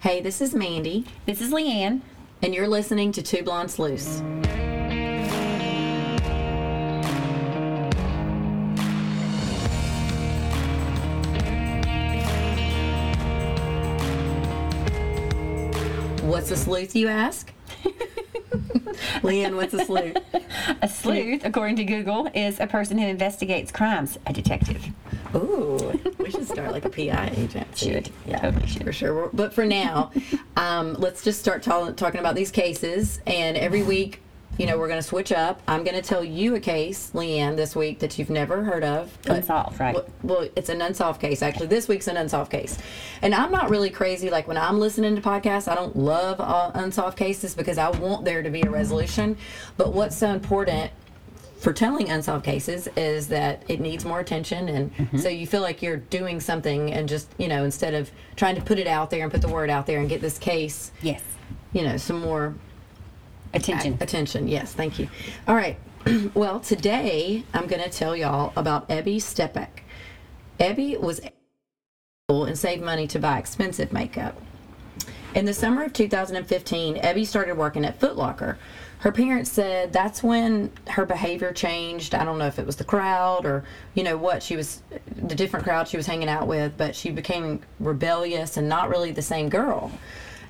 Hey, this is Mandy, This is Leanne. and you're listening to Two Blonde Sleuths. What's a sleuth, you ask? Leanne, what's a sleuth? A sleuth, according to Google, is a person who investigates crimes, a detective. Ooh, we should start like a PI agent. Should. Yeah, Totally should. for sure. But for now, um, let's just start ta- talking about these cases. And every week, you know, we're going to switch up. I'm going to tell you a case, Leanne, this week that you've never heard of. Unsolved, right? Well, well, it's an unsolved case. Actually, this week's an unsolved case. And I'm not really crazy. Like when I'm listening to podcasts, I don't love uh, unsolved cases because I want there to be a resolution. But what's so important for telling unsolved cases is that it needs more attention and Mm-hmm. so you feel like you're doing something and just you know instead of trying to put it out there and put the word out there and get this case Yes. you know some more Attention. attention yes thank you all right well today i'm going to tell y'all about ebby Steppach ebby was able and saved money to buy expensive makeup in the summer of 2015, Ebby started working at Foot Locker. Her parents said that's when her behavior changed. I don't know if it was the crowd or, you know, what she was, the different crowd she was hanging out with, but she became rebellious and not really the same girl.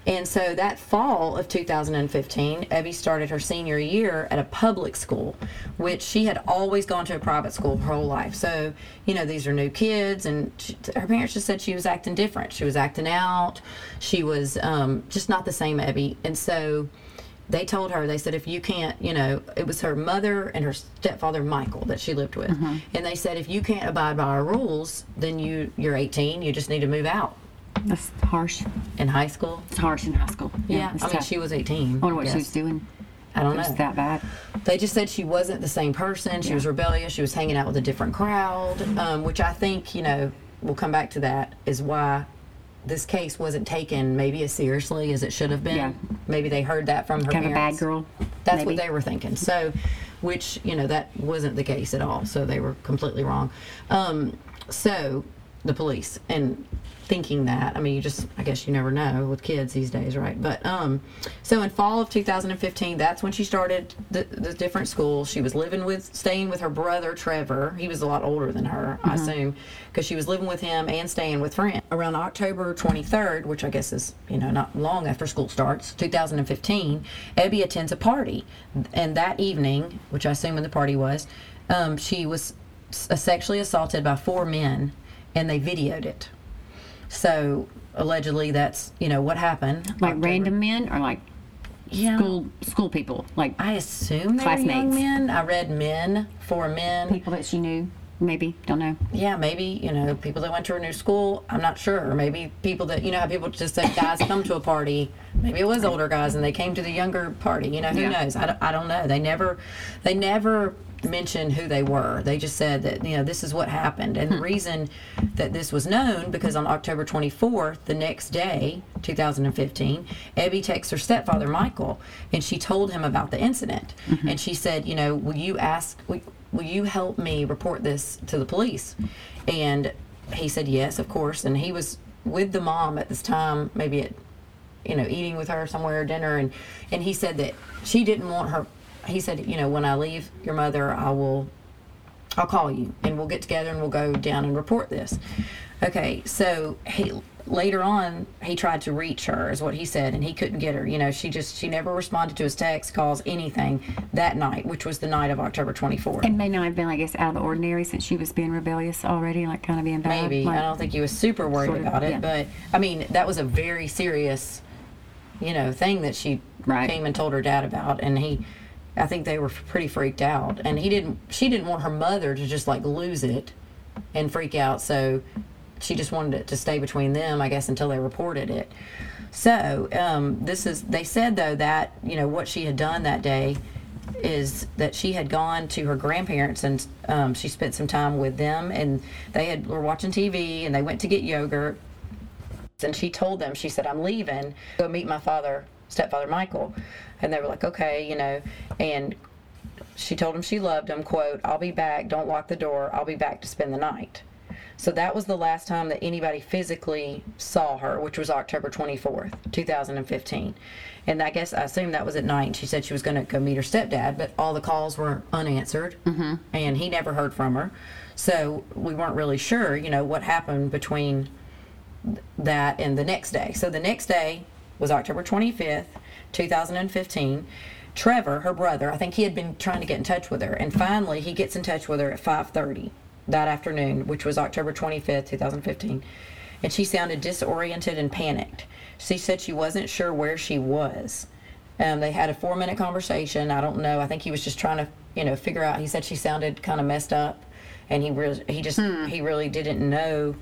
And so that fall of 2015, Ebby started her senior year at a public school, which she had always gone to a private school her whole life. So, you know, these are new kids, and she, her parents just said she was acting different. She was acting out. She was um, just not the same Ebby. And so they told her, they said, if you can't, you know, it was her mother and her stepfather, Michael, that she lived with. And they said, if you can't abide by our rules, then you, you're 18, you just need to move out That's harsh. in high school. It's harsh in high school. Yeah, it's I mean, she was 18. I wonder what yes. she was doing. I don't It was know. that bad. They just said she wasn't the same person. She was rebellious. She was hanging out with a different crowd, um, which I think, you know, we'll come back to that, is why this case wasn't taken maybe as seriously as it should have been. Yeah. Maybe they heard that from her Kind of a bad parents. girl. That's maybe. what they were thinking. So, which, you know, that wasn't the case at all. So they were completely wrong. Um, so, the police and thinking that, I mean, you just, I guess you never know with kids these days, right? But, um, so in fall of 2015, that's when she started the, the different school. She was living with, staying with her brother, Trevor. He was a lot older than her, I assume, because she was living with him and staying with friends. Around October 23rd, which I guess is, you know, not long after school starts, 2015, Ebby attends a party. And that evening, which I assume when the party was, um, she was sexually assaulted by four men and they videoed it. So allegedly, that's you know what happened. Like October- random men or like Yeah. school school people, like I assume were young Classmates. men. I read men, for men. people that she knew. Maybe don't know. Yeah, maybe you know people that went to her new school. I'm not sure. Or maybe people that you know how people just said guys come to a party. Maybe it was older guys and they came to the younger party. You know who Yeah. knows? I don't, I don't know. They never, they never mentioned who they were. They just said that you know this is what happened. And the hmm. reason that this was known because on October 24th, the next day, 2015, Abby texts her stepfather Michael and she told him about the incident. Mm-hmm. And she said, you know, will you ask? Will, will you help me report this to the police? And he said yes, of course. And he was with the mom at this time, maybe at you know eating with her somewhere dinner, and and he said that she didn't want her. He said, you know, when I leave your mother, I will I'll call you and we'll get together and we'll go down and report this. Okay, so he later on he tried to reach her is what he said and he couldn't get her. You know, she just she never responded to his text, calls, anything that night, which was the night of October 24th. It may not have been, I guess, out of the ordinary since she was being rebellious already, like kind of being bad. Maybe. Like, I don't think he was super worried Sort of, about it, yeah. but I mean, that was a very serious, you know, thing that she Right. came and told her dad about, and he, I think they were pretty freaked out, and he didn't. She didn't want her mother to just like lose it and freak out, so she just wanted it to stay between them, I guess, until they reported it. So um, this is. They said though that you know what she had done that day is that she had gone to her grandparents and um, she spent some time with them and they had were watching TV and they went to get yogurt and she told them she said I'm leaving go meet my father stepfather Michael and they were like okay you know and she told him she loved him quote I'll be back don't lock the door I'll be back to spend the night So that was the last time that anybody physically saw her, which was October 24th, 2015. And I guess I assume that was at night. She said she was going to go meet her stepdad, but all the calls were unanswered, mm-hmm. and he never heard from her. So we weren't really sure, you know, what happened between that and the next day. So the next day was October 25th, 2015. Trevor, her brother, I think he had been trying to get in touch with her, and finally he gets in touch with her at 5:30 that afternoon, which was October 25th, 2015. And she sounded disoriented and panicked. She said she wasn't sure where she was. Um, they had a four minute conversation. I don't know. I think he was just trying to, you know, figure out. He said she sounded kind of messed up, and he really, he just, he really didn't know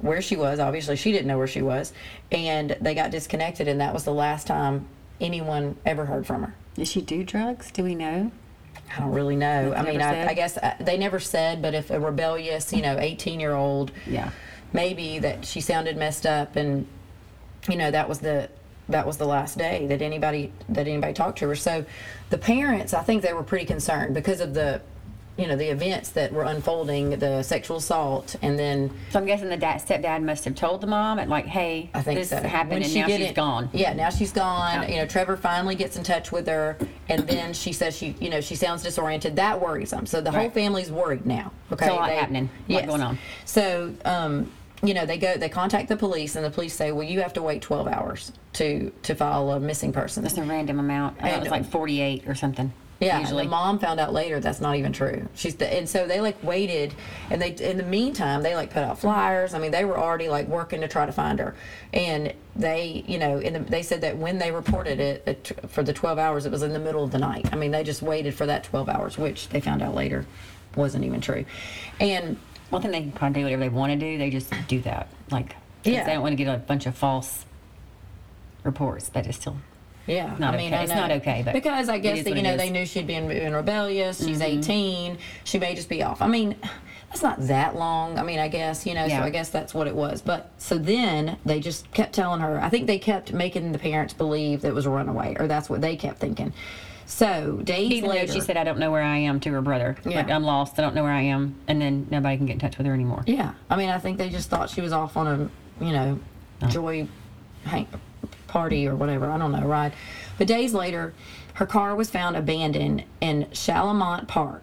where she was. Obviously, she didn't know where she was, and they got disconnected. And that was the last time anyone ever heard from her. Did she do drugs? Do we know? I don't really know. I mean. I, I guess uh, they never said, but if a rebellious, you know, 18 year old, Yeah. maybe that she sounded messed up and, you know, that was the, that was the last day that anybody, that anybody talked to her. So the parents, I think they were pretty concerned because of the, you know, the events that were unfolding, the sexual assault, and then So I'm guessing the dad, stepdad must have told the mom, and like, hey, I think this so. happened, When and she now she's didn't- gone. Yeah, now she's gone. Yeah. You know, Trevor finally gets in touch with her, and then she says she, you know, she sounds disoriented. That worries them. So the whole family's worried now. Okay, So a lot happening, yes. going on. So, um, you know, they go, they contact the police, and the police say, "Well, you have to wait 12 hours to to file a missing person." That's a random amount. I thought it was like 48 or something. Yeah, Usually. the mom found out later that's not even true. She's the, and so they like waited, and they in the meantime they like put out flyers. I mean, they were already like working to try to find her, and they you know in the, they said that when they reported it for the twelve hours, it was in the middle of the night. I mean, they just waited for that twelve hours, which they found out later wasn't even true, and One thing they can probably do whatever they want to do. They just do that. Like, Yeah. they don't want to get a bunch of false reports, but it's still. Yeah, Not I mean, okay. I It's not okay, but because I guess that you know. Mm-hmm. they knew she'd been, rebellious. She's 18. She may just be off. I mean, that's not that long. I mean, I guess you know. Yeah. So I guess that's what it was. But so then they just kept telling her. I think they kept making the parents believe that it was a runaway, or that's what they kept thinking. So days Even later, she said, "I don't know where I am" to her brother, Yeah. like I'm lost, I don't know where I am, and then nobody can get in touch with her anymore. Yeah, I mean, I think they just thought she was off on a, you know, Oh. joy hang- party or whatever. I don't know, right? But days later, her car was found abandoned in Shalamont Park.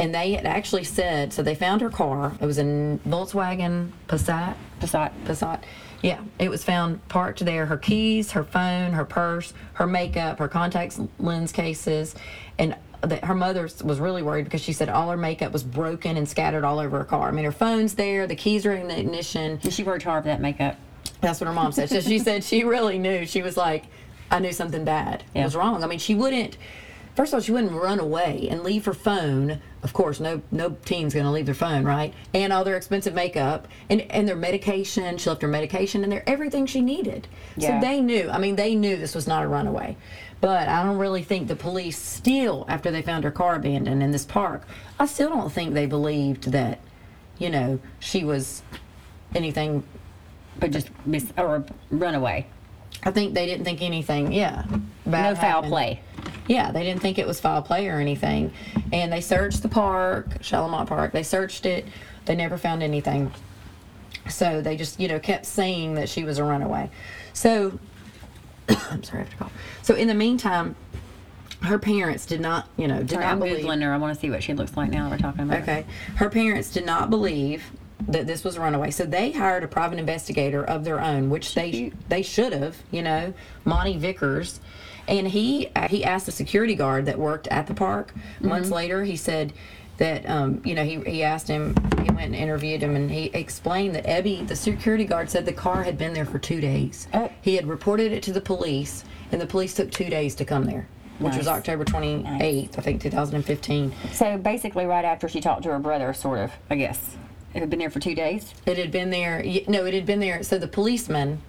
And they had actually said, so they found her car. It was a Volkswagen Passat. Passat. Passat. Yeah, it was found parked there. Her keys, her phone, her purse, her makeup, her contacts lens cases, and that her mother was really worried because she said all her makeup was broken and scattered all over her car. I mean, her phone's there, the keys are in the ignition. And she worked hard for that makeup. That's what her mom said. So she said she really knew. She was like, I knew something bad Yeah. was wrong. I mean, she wouldn't. First of all, she wouldn't run away and leave her phone. Of course, no no teen's gonna leave their phone, right? And all their expensive makeup and and their medication. She left her medication and their everything she needed. Yeah. So they knew. I mean, they knew this was not a runaway. But I don't really think the police still, after they found her car abandoned in this park, I still don't think they believed that, you know, she was anything But just miss or runaway. I think they didn't think anything, yeah. No foul happened. play. Yeah, they didn't think it was foul play or anything. And they searched the park, Shalamont Park. They searched it. They never found anything. So they just, you know, kept saying that she was a runaway. So, I'm sorry, I have to cough. So in the meantime, her parents did not, you know, did Sorry, not I'm believe. googling her. I want to see what she looks like now. that We're talking about. Okay. Her parents did not believe that this was a runaway, so they hired a private investigator of their own, which they they should have, you know, Monty Vickers, and he uh, he asked the security guard that worked at the park. Months later, he said that um, you know he he asked him, he went and interviewed him, and he explained that Ebby, the security guard, said the car had been there for two days. Oh. He had reported it to the police, and the police took two days to come there. Which was October 28th, I think, 2015. So basically, right after she talked to her brother, sort of, I guess. It had been there for two days. It had been there. No, it had been there. So the policeman,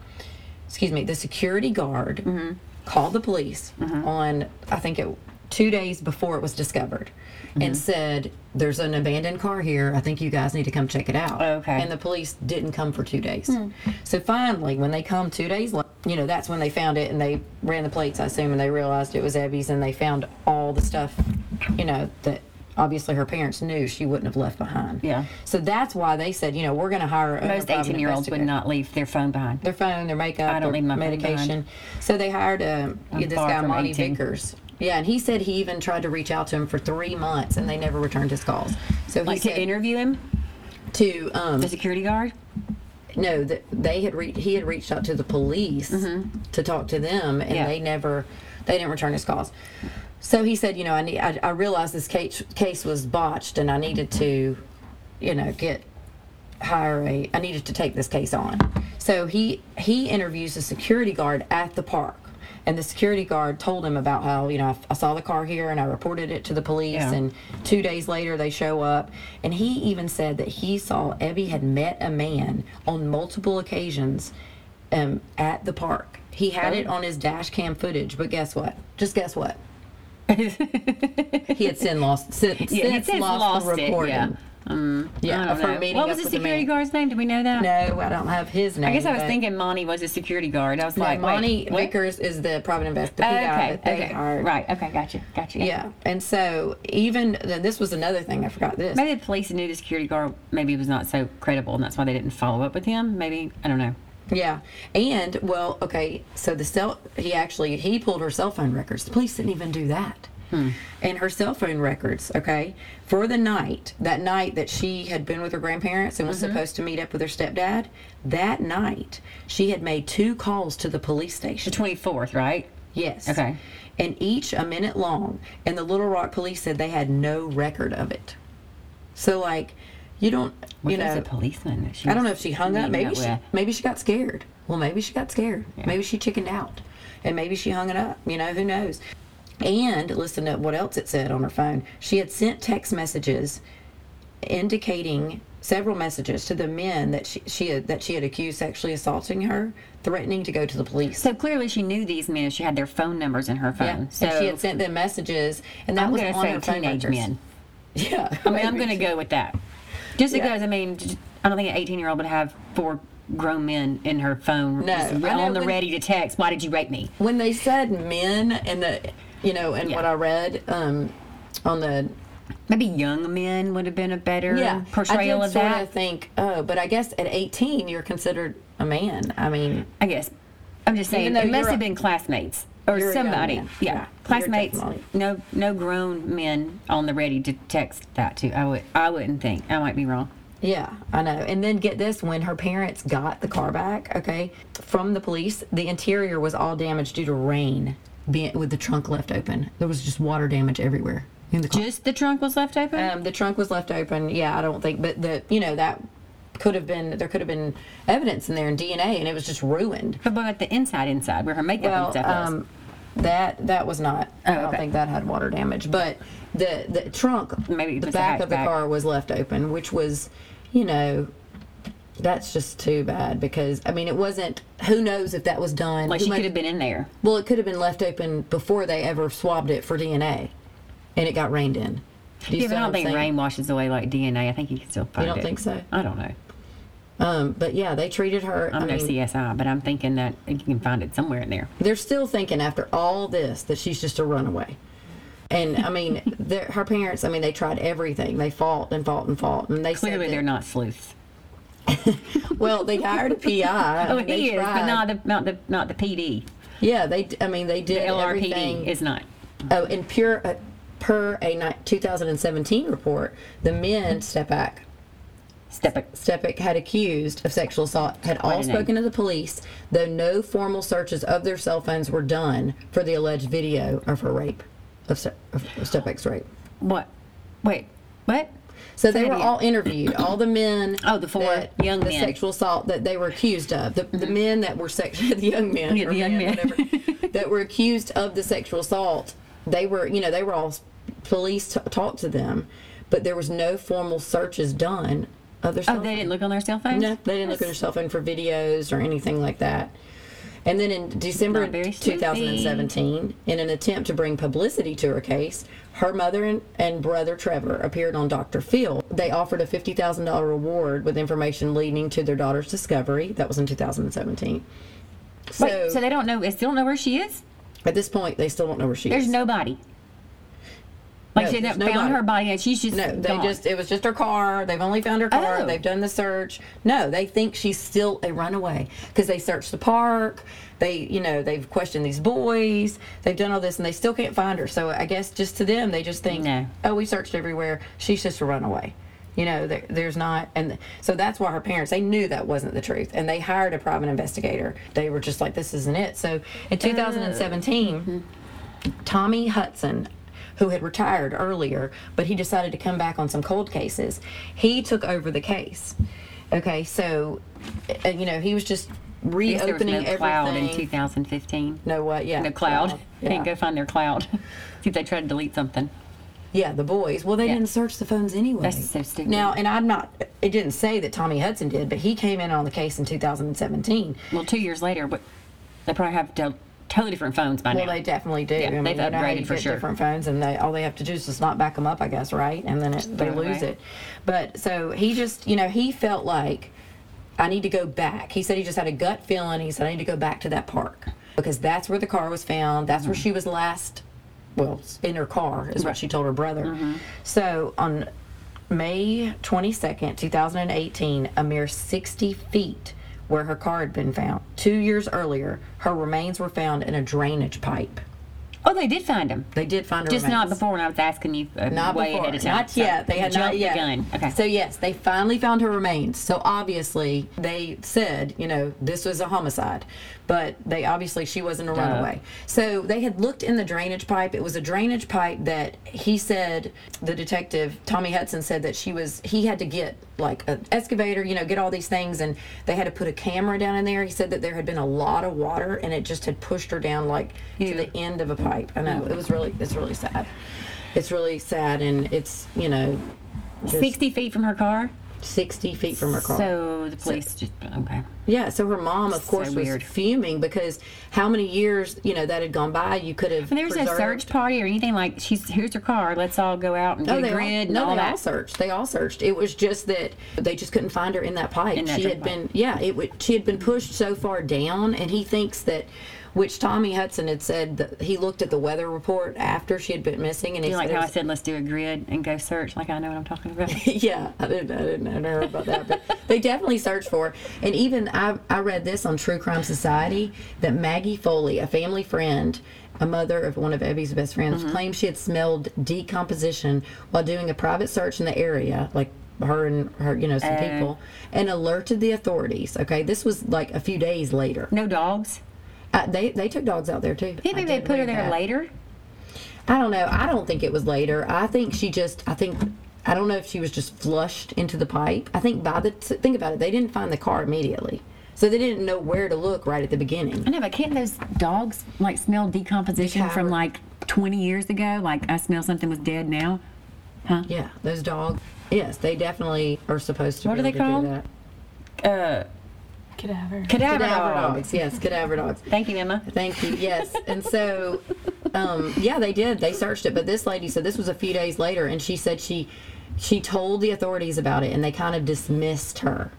excuse me, the security guard Mm-hmm. called the police on I think it two days before it was discovered, Mm-hmm. and said, "There's an abandoned car here. I think you guys need to come check it out." Okay. And the police didn't come for two days. So finally, when they come two days, later, you know, that's when they found it, and they ran the plates, I assume, and they realized it was Ebby's, and they found all the stuff, you know, that obviously her parents knew she wouldn't have left behind. Yeah. So that's why they said, you know, we're going to hire a Most 18 year olds would not leave their phone behind. their phone, their makeup, I don't leave my phone medication. So they hired um, this guy, Monty 18. Vickers. Yeah, and he said he even tried to reach out to him for three months, and they never returned his calls. So he Like said to interview him, to um, the security guard. no, that they had re- he had reached out to the police to talk to them, and Mm-hmm. Yeah. they never they didn't return his calls. So he said, you know, I need I, I realized this case case was botched, and I needed to, you know, get hire a I needed to take this case on. So he he interviews a security guard at the park. And the security guard told him about how, you know, I, I saw the car here and I reported it to the police. Yeah. And two days later, they show up. And he even said that he saw Ebby had met a man on multiple occasions um, at the park. He had it on his dash cam footage, but guess what? Just guess what? He had since lost, since, Yeah, since since lost, lost the it, recording. yeah. Um, Yeah, I don't know. meeting What was the with the security guard's name? Do we know that? No, I don't have his name. I guess I was thinking Monty was a security guard. I was No, like, Monty wait. Vickers is the private Oh, investigator. okay, okay, hired. right, okay, gotcha, gotcha. Yeah, and so even then, this was another thing I forgot. This Maybe the police knew the security guard maybe was not so credible, and that's why they didn't follow up with him. Maybe I don't know. Yeah, and well, okay, so the cell he actually he pulled her cell phone records. The police didn't even do that. Hmm. And her cell phone records, okay, for the night, that night that she had been with her grandparents and was supposed to meet up with her stepdad, that night she had made two calls to the police station. The twenty fourth, right? Yes. Okay. And each a minute long. And the Little Rock police said they had no record of it. So like, you don't, you know, a policeman? I don't know if she hung up. Maybe she, with? maybe she got scared. Well, maybe she got scared. Maybe she chickened out, and maybe she hung it up. You know, who knows? And listen to what else it said on her phone. She had sent text messages indicating several messages to the men that she, she had that she had accused sexually assaulting her, threatening to go to the police. So clearly, she knew these men. She had their phone numbers in her phone. Yeah, So and she had sent them messages, and that I'm was on say her teenage men. Yeah, I mean, I'm going to go with that. Just Yeah. because, I mean, I don't think an 18 year old would have four grown men in her phone No, just on the when- ready to text. Why did you rape me? when they said men and the you know and Yeah. what i read um on the Maybe young men would have been a better yeah portrayal I of that. of think oh but i guess at 18 you're considered a man i mean I guess. I'm just saying, it must have been classmates or you're somebody. Yeah, Yeah, classmates. No, no grown men on the ready to text that to. I would. I wouldn't think. I might be wrong. yeah i know and then get this when her parents got the car back okay from the police the interior was all damaged due to rain being with the trunk left open there was just water damage everywhere in the car Just the trunk was left open. Um, the trunk was left open. Yeah, I don't think, but the you know that could have been there could have been evidence in there and DNA, and it was just ruined. but about the inside, inside where her makeup and stuff was? um, that that was not. Oh, I don't Oh, okay. think that had water damage, but the the trunk, Maybe the back of the hatchback. car was left open, which was, you know. That's just too bad because I mean it wasn't. Who knows if that was done? like Who she might- could have been in there. Well, it could have been left open before they ever swabbed it for DNA, and it got rained in. Do you Yeah, but I don't think saying? rain washes away like DNA. I think you can still find it. You don't think so? I don't know. Um, but yeah, they treated her. I'm I no mean, CSI, but I'm thinking that you can find it somewhere in there. they're still thinking after all this that she's just a runaway. And I mean, her parents. I mean, they tried everything. They fought and fought and fought, and they Clearly, said they're not sleuths. well, they hired a PI. Oh, he is, but not the not the not the PD. Yeah, they. I mean, they The did LRPD everything. is not. Oh, and pure uh, per a 2017 report, the men Steppach. Step Steppach had accused of sexual assault had all spoken to the police, though no formal searches of their cell phones were done for the alleged video of her rape, of, Se- of rape. what? Wait, what? So they were all interviewed, all the men. Oh, the four that- young the men. Mm-hmm. sexual assault that they were accused of. The, the men that were sexual, the young men, Yeah, the young men. whatever, that were accused of the sexual assault. They were, you know, they were all police t- talked to them, but there was no formal searches done of their. Oh, cell they didn't look on their cell phones. No, they didn't look on their cell phone for videos or anything like that. And then in December Not very of 2017, in an attempt to bring publicity to her case, her mother and, and brother Trevor appeared on Dr. Phil. They offered a $50,000 reward with information leading to their daughter's discovery. That was in 2017. So, Wait, so they don't know. They still don't know where she is. at this point, they still don't know where she There's is. There's nobody. Like No, she there's hadn't found nobody. her body yet. She's just No, they gone. just it was just her car. They've only found her car. Oh. They've done the search. No, they think she's still a runaway because they searched the park. They, you know, they've questioned these boys. They've done all this and they still can't find her. So I guess just to them, they just think, No. oh, we searched everywhere. She's just a runaway. You know, there, there's not, and so that's why her parents they knew that wasn't the truth, and they hired a private investigator. They were just like, this isn't it. So in 2017. Tommy Hudson, who had retired earlier, but he decided to come back on some cold cases. He took over the case. Okay, so, uh, you know, he was just guess there was reopening no cloud in 2015. No, what? Yeah. No cloud. Yeah. Can't go find their cloud. See if they tried to delete something. Yeah, the boys. Well, they Yeah. didn't search the phones anyway. That's so stupid. Now, and I'm not, it didn't say that Tommy Hudson did, but he came in on the case in 2017. Well, two years later, but they probably have to- totally different phones by Well, now. Well, they definitely do. Yeah, I mean, they've you know upgraded for sure. different phones, and they all they have to do is just not back them up, I guess, right? And then it, they lose away. it. But so he just, you know, he felt like I need to go back. He said he just had a gut feeling. He said I need to go back to that park because that's where the car was found. That's where mm-hmm. she was last. Well, in her car is what she told her brother. Mm-hmm. So on May 22nd, 2018, a mere 60 feet where her car had been found. Two years earlier, her remains were found in a drainage pipe. Oh, they did find him. They did find her Just remains. not before when I was asking you uh, Not way before. ahead of time. Not So yet. They had not yet. the gun. Okay. So yes, they finally found her remains. So obviously they said, you know, this was a homicide, but they obviously she wasn't a runaway. So they had looked in the drainage pipe. It was a drainage pipe that he said the detective Tommy Hudson said that she was. He had to get like an excavator, you know, get all these things, and they had to put a camera down in there. He said that there had been a lot of water and it just had pushed her down like to the end of a pipe. I know it was really. It's really sad. It's really sad, and it's you know, 60 feet from her car? 60 feet from her car. So the police just, okay. yeah, so her mom, of So course, was weird. fuming because how many years you know that had gone by? You could have. And there was no preserved- search party or anything like, she's here's her car, let's all go out and oh, get No, a they grid all, no, all they all searched. They all searched. It was just that they just couldn't find her in that pipe. In that she had pipe. been, yeah, it would. She had been pushed so far down, and he thinks that, which Tommy Hudson had said that he looked at the weather report after she had been missing, and he like how I said let's do a grid and go search? Like I know what I'm talking about. yeah, I didn't, I didn't, I about that, but they definitely searched for. her. And even I, I read this on True Crime Society that Maggie Foley, a family friend, a mother of one of Evie's best friends, mm-hmm. claimed she had smelled decomposition while doing a private search in the area, like her and her, you know, some Oh. people, and alerted the authorities. Okay, this was like a few days later. No dogs? Uh, they they took dogs out there too. You think they put her there that. later? I don't know. I don't think it was later. I think she just. I think. I don't know if she was just flushed into the pipe. I think by the think about it, they didn't find the car immediately, so they didn't know where to look right at the beginning. I know, but can't those dogs like smell decomposition from like 20 years ago? Like I smell something was dead now? Huh? Yeah, those dogs. Yes, they definitely are supposed to. What be are they called? Do that. Uh, Cadaver. cadaver, Cadaver dogs. dogs. Yes, cadaver dogs. Thank you, Emma. Thank you. Yes, and so, um, yeah, they did. They searched it, but this lady said this was a few days later, and she said she she told the authorities about it, and they kind of dismissed her,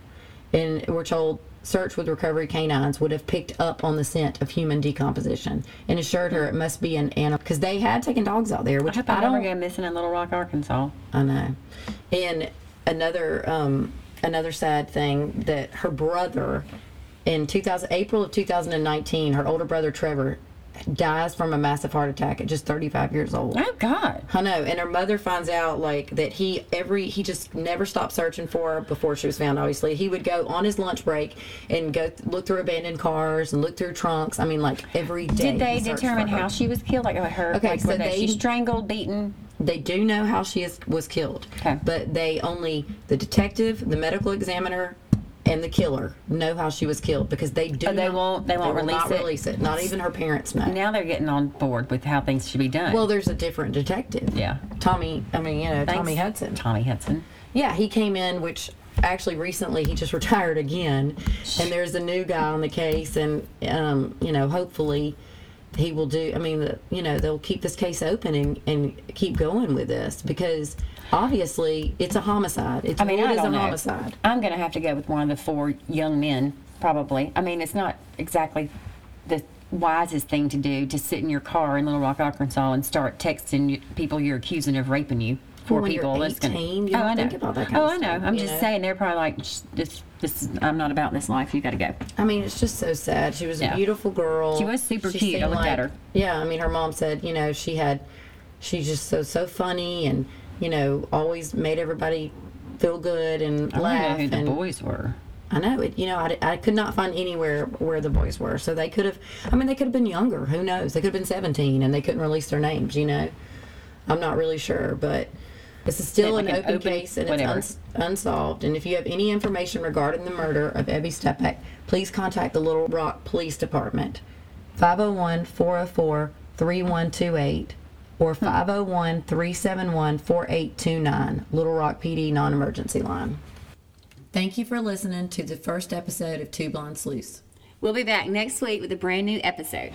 and we're told search with recovery canines would have picked up on the scent of human decomposition and assured her it must be an animal because they had taken dogs out there, I which hope I, I don't. go missing in Little Rock, Arkansas. I know. And another um, another sad thing that her brother in 2000 April of 2019, her older brother Trevor dies from a massive heart attack at just 35 years old. Oh God. I know, and her mother finds out like that he every he just never stopped searching for her before she was found. Obviously, he would go on his lunch break and go look through abandoned cars and look through trunks. I mean, like every day. Did they determine how she was killed? Like her? Okay, like, so they- she strangled, beaten. They do know how she is, was killed, Okay. but they only the detective, the medical examiner, and the killer know how she was killed because they do. Oh, they not- won't- they won't will release not it? release it. Not even her parents know. Now they're getting on board with how things should be done. Well, there's a different detective. yeah. Tommy. I mean, you know, Thanks, Tommy Hudson. Tommy Hudson. Yeah, he came in, which actually recently he just retired again, and there's a new guy on the case, and um, you know, hopefully he will do. I mean, you know, they'll keep this case open and, and keep going with this because obviously it's a homicide. It's I mean, ruled I as a know. homicide. I'm going to have to go with one of the four young men, probably. I mean, it's not exactly the wisest thing to do to sit in your car in Little Rock, Arkansas, and start texting people you're accusing of raping you. For when you're people, that's gonna- you oh, I know. think about that kind oh, I know. I'm just know? saying they're probably like, "Shh, this, I'm not about this life. You got to go. I mean, it's just so sad. She was a beautiful girl. She was super cute. I looked at her. Yeah, I mean, her mom said, you know, she had, she's just so so funny and you know always made everybody feel good and I laugh. know who the and boys were. I know it. You know, I, I could not find anywhere where the boys were. So they could have. I mean, they could have been younger. Who knows? They could have been seventeen and they couldn't release their names. You know, I'm not really sure, but. This is still an an open, open- case and whatever. it's uns- unsolved. And if you have any information regarding the murder of Ebby Steppach, please contact the Little Rock Police Department. 501 404 3128 or hmm. 501 371 4829, Little Rock PD non emergency line. Thank you for listening to the first episode of Two Blonde Sleuths. We'll be back next week with a brand new episode.